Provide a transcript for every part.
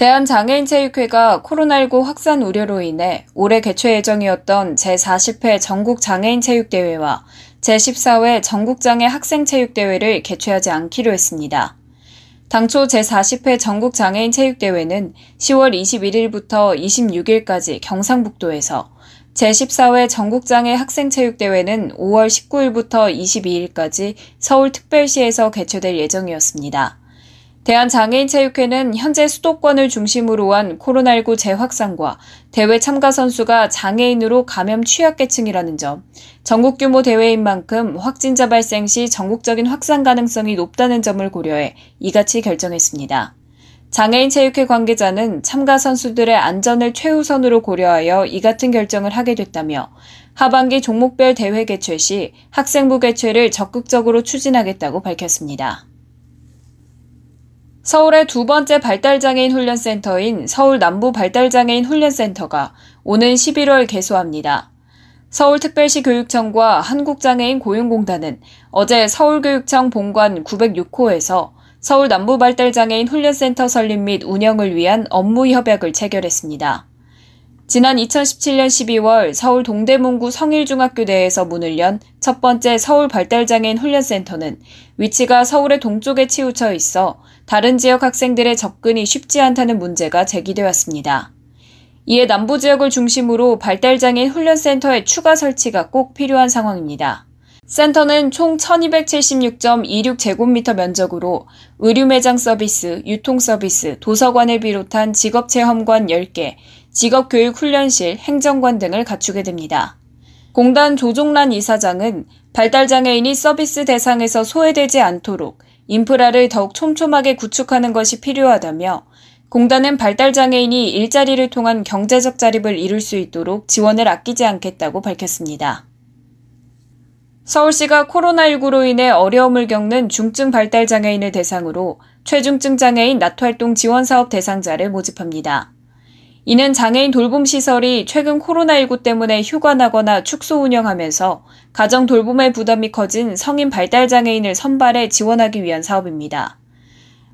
대한장애인체육회가 코로나19 확산 우려로 인해 올해 개최 예정이었던 제40회 전국장애인체육대회와 제14회 전국장애 학생체육대회를 개최하지 않기로 했습니다. 당초 제40회 전국장애인체육대회는 10월 21일부터 26일까지 경상북도에서 제14회 전국장애 학생체육대회는 5월 19일부터 22일까지 서울특별시에서 개최될 예정이었습니다. 대한장애인체육회는 현재 수도권을 중심으로 한 코로나19 재확산과 대회 참가 선수가 장애인으로 감염 취약계층이라는 점, 전국 규모 대회인 만큼 확진자 발생 시 전국적인 확산 가능성이 높다는 점을 고려해 이같이 결정했습니다. 장애인 체육회 관계자는 참가 선수들의 안전을 최우선으로 고려하여 이 같은 결정을 하게 됐다며 하반기 종목별 대회 개최 시 학생부 개최를 적극적으로 추진하겠다고 밝혔습니다. 서울의 두 번째 발달장애인 훈련센터인 서울 남부 발달장애인 훈련센터가 오는 11월 개소합니다. 서울특별시 교육청과 한국장애인 고용공단은 어제 서울교육청 본관 906호에서 서울 남부 발달장애인 훈련센터 설립 및 운영을 위한 업무 협약을 체결했습니다. 지난 2017년 12월 서울 동대문구 성일중학교 내에서 문을 연 첫 번째 서울 발달장애인 훈련센터는 위치가 서울의 동쪽에 치우쳐 있어 다른 지역 학생들의 접근이 쉽지 않다는 문제가 제기되었습니다. 이에 남부 지역을 중심으로 발달장애인 훈련센터의 추가 설치가 꼭 필요한 상황입니다. 센터는 총 1276.26제곱미터 면적으로 의류 매장 서비스, 유통 서비스, 도서관을 비롯한 직업 체험관 10개, 직업교육훈련실, 행정관 등을 갖추게 됩니다. 공단 조종란 이사장은 발달장애인이 서비스 대상에서 소외되지 않도록 인프라를 더욱 촘촘하게 구축하는 것이 필요하다며 공단은 발달장애인이 일자리를 통한 경제적 자립을 이룰 수 있도록 지원을 아끼지 않겠다고 밝혔습니다. 서울시가 코로나19로 인해 어려움을 겪는 중증 발달 장애인을 대상으로 최중증 장애인 낮활동 지원 사업 대상자를 모집합니다. 이는 장애인 돌봄 시설이 최근 코로나19 때문에 휴관하거나 축소 운영하면서 가정 돌봄의 부담이 커진 성인 발달 장애인을 선발해 지원하기 위한 사업입니다.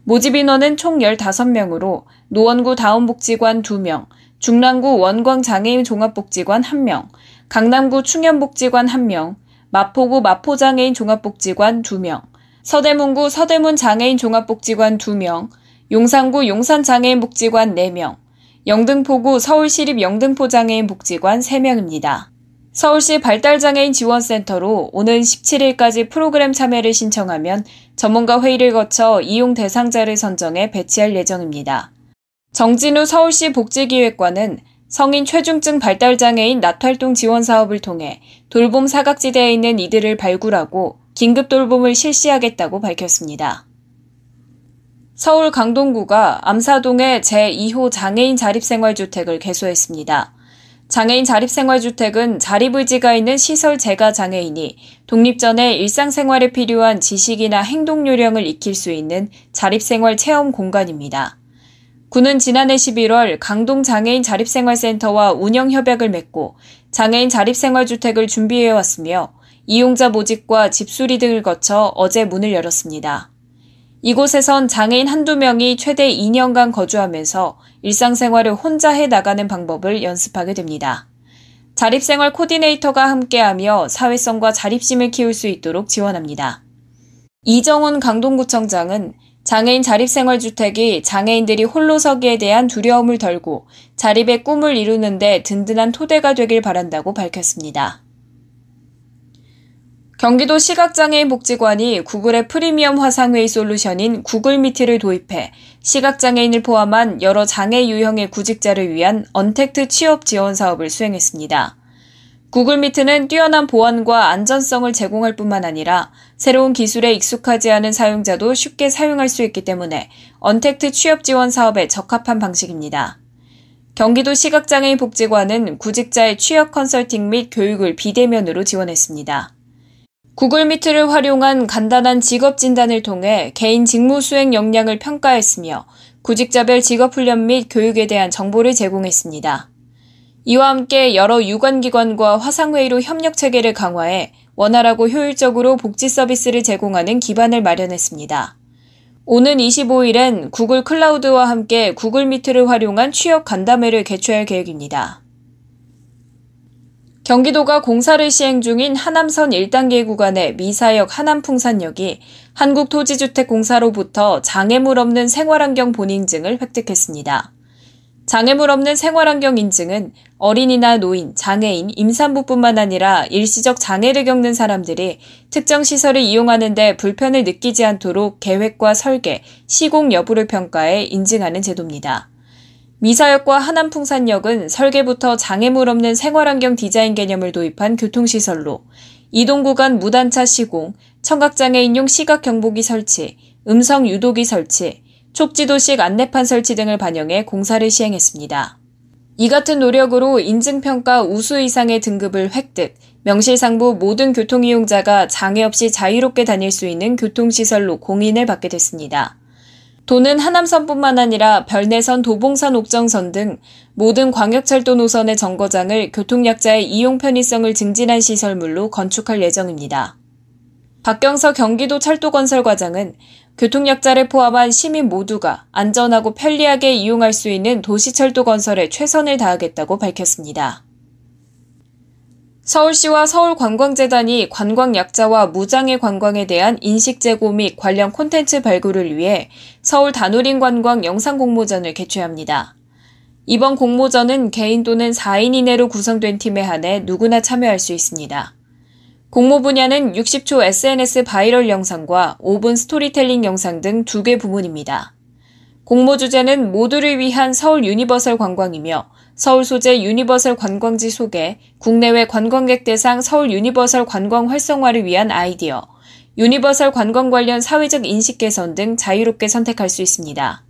모집 인원은 총 15명으로 노원구 다운복지관 2명, 중랑구 원광 장애인 종합복지관 1명, 강남구 충현복지관 1명, 마포구 마포장애인 종합복지관 2명, 서대문구 서대문 장애인 종합복지관 2명, 용산구 용산장애인 복지관 4명, 영등포구 서울시립 영등포 장애인 복지관 3명입니다. 서울시 발달장애인 지원센터로 오는 17일까지 프로그램 참여를 신청하면 전문가 회의를 거쳐 이용 대상자를 선정해 배치할 예정입니다. 정진우 서울시 복지기획관은 성인 최중증 발달장애인 낮활동 지원 사업을 통해 돌봄 사각지대에 있는 이들을 발굴하고 긴급 돌봄을 실시하겠다고 밝혔습니다. 서울 강동구가 암사동의 제2호 장애인 자립생활주택을 개소했습니다. 장애인 자립생활주택은 자립의지가 있는 시설 재가 장애인이 독립 전에 일상생활에 필요한 지식이나 행동 요령을 익힐 수 있는 자립생활 체험 공간입니다. 군은 지난해 11월 강동 장애인 자립생활센터와 운영 협약을 맺고 장애인 자립생활주택을 준비해왔으며 이용자 모집과 집수리 등을 거쳐 어제 문을 열었습니다. 이곳에선 장애인 한두 명이 최대 2년간 거주하면서 일상생활을 혼자 해 나가는 방법을 연습하게 됩니다. 자립생활 코디네이터가 함께하며 사회성과 자립심을 키울 수 있도록 지원합니다. 이정훈 강동구청장은 장애인 자립생활주택이 장애인들이 홀로 서기에 대한 두려움을 덜고 자립의 꿈을 이루는데 든든한 토대가 되길 바란다고 밝혔습니다. 경기도 시각장애인 복지관이 구글의 프리미엄 화상회의 솔루션인 구글 미트를 도입해 시각장애인을 포함한 여러 장애 유형의 구직자를 위한 언택트 취업 지원 사업을 수행했습니다. 구글 미트는 뛰어난 보안과 안전성을 제공할 뿐만 아니라 새로운 기술에 익숙하지 않은 사용자도 쉽게 사용할 수 있기 때문에 언택트 취업 지원 사업에 적합한 방식입니다. 경기도 시각장애인 복지관은 구직자의 취업 컨설팅 및 교육을 비대면으로 지원했습니다. 구글 미트를 활용한 간단한 직업 진단을 통해 개인 직무 수행 역량을 평가했으며 구직자별 직업 훈련 및 교육에 대한 정보를 제공했습니다. 이와 함께 여러 유관기관과 화상회의로 협력 체계를 강화해 원활하고 효율적으로 복지 서비스를 제공하는 기반을 마련했습니다. 오는 25일엔 구글 클라우드와 함께 구글 미트를 활용한 취업 간담회를 개최할 계획입니다. 경기도가 공사를 시행 중인 하남선 1단계 구간의 미사역 하남풍산역이 한국토지주택공사로부터 장애물 없는 생활환경 본인증을 획득했습니다. 장애물 없는 생활환경 인증은 어린이나 노인, 장애인, 임산부뿐만 아니라 일시적 장애를 겪는 사람들이 특정 시설을 이용하는데 불편을 느끼지 않도록 계획과 설계, 시공 여부를 평가해 인증하는 제도입니다. 미사역과 하남풍산역은 설계부터 장애물 없는 생활환경 디자인 개념을 도입한 교통시설로 이동 구간 무단차 시공, 청각장애인용 시각 경보기 설치, 음성 유도기 설치, 촉지도식 안내판 설치 등을 반영해 공사를 시행했습니다. 이 같은 노력으로 인증평가 우수 이상의 등급을 획득, 명실상부 모든 교통이용자가 장애 없이 자유롭게 다닐 수 있는 교통시설로 공인을 받게 됐습니다. 도는 하남선뿐만 아니라 별내선, 도봉산, 옥정선 등 모든 광역철도 노선의 정거장을 교통약자의 이용 편의성을 증진한 시설물로 건축할 예정입니다. 박경서 경기도 철도건설과장은 교통약자를 포함한 시민 모두가 안전하고 편리하게 이용할 수 있는 도시철도 건설에 최선을 다하겠다고 밝혔습니다. 서울시와 서울관광재단이 관광약자와 무장애 관광에 대한 인식 제고 및 관련 콘텐츠 발굴을 위해 서울 다누린 관광 영상 공모전을 개최합니다. 이번 공모전은 개인 또는 4인 이내로 구성된 팀에 한해 누구나 참여할 수 있습니다. 공모 분야는 60초 SNS 바이럴 영상과 5분 스토리텔링 영상 등 두 개 부문입니다. 공모 주제는 모두를 위한 서울 유니버설 관광이며 서울 소재 유니버설 관광지 소개, 국내외 관광객 대상 서울 유니버설 관광 활성화를 위한 아이디어, 유니버설 관광 관련 사회적 인식 개선 등 자유롭게 선택할 수 있습니다.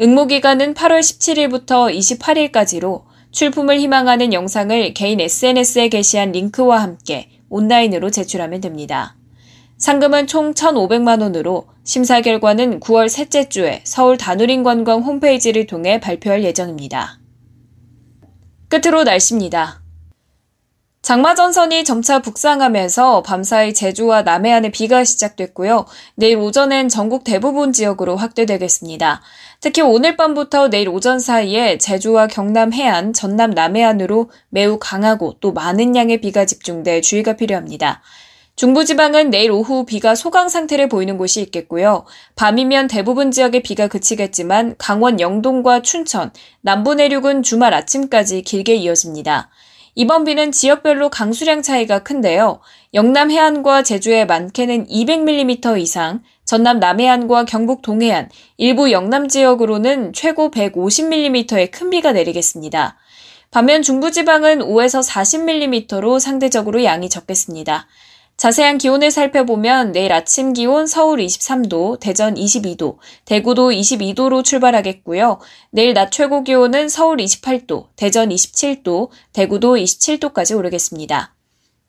응모 기간은 8월 17일부터 28일까지로 출품을 희망하는 영상을 개인 SNS에 게시한 링크와 함께 온라인으로 제출하면 됩니다. 상금은 총 1,500만 원으로 심사 결과는 9월 셋째 주에 서울 다누린 관광 홈페이지를 통해 발표할 예정입니다. 끝으로 날씨입니다. 장마전선이 점차 북상하면서 밤사이 제주와 남해안에 비가 시작됐고요. 내일 오전엔 전국 대부분 지역으로 확대되겠습니다. 특히 오늘 밤부터 내일 오전 사이에 제주와 경남 해안, 전남 남해안으로 매우 강하고 또 많은 양의 비가 집중돼 주의가 필요합니다. 중부지방은 내일 오후 비가 소강 상태를 보이는 곳이 있겠고요. 밤이면 대부분 지역에 비가 그치겠지만 강원 영동과 춘천, 남부 내륙은 주말 아침까지 길게 이어집니다. 이번 비는 지역별로 강수량 차이가 큰데요. 영남 해안과 제주의 많게는 200mm 이상, 전남 남해안과 경북 동해안, 일부 영남 지역으로는 최고 150mm의 큰 비가 내리겠습니다. 반면 중부지방은 5에서 40mm로 상대적으로 양이 적겠습니다. 자세한 기온을 살펴보면 내일 아침 기온 서울 23도, 대전 22도, 대구도 22도로 출발하겠고요. 내일 낮 최고 기온은 서울 28도, 대전 27도, 대구도 27도까지 오르겠습니다.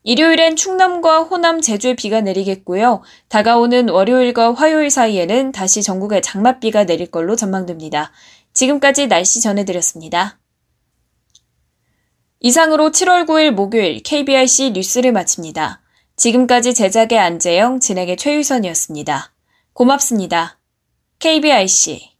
일요일엔 충남과 호남, 제주에 비가 내리겠고요. 다가오는 월요일과 화요일 사이에는 다시 전국에 장맛비가 내릴 걸로 전망됩니다. 지금까지 날씨 전해드렸습니다. 이상으로 7월 9일 목요일 KBRC 뉴스를 마칩니다. 지금까지 제작의 안재영, 진행의 최유선이었습니다. 고맙습니다. KBIC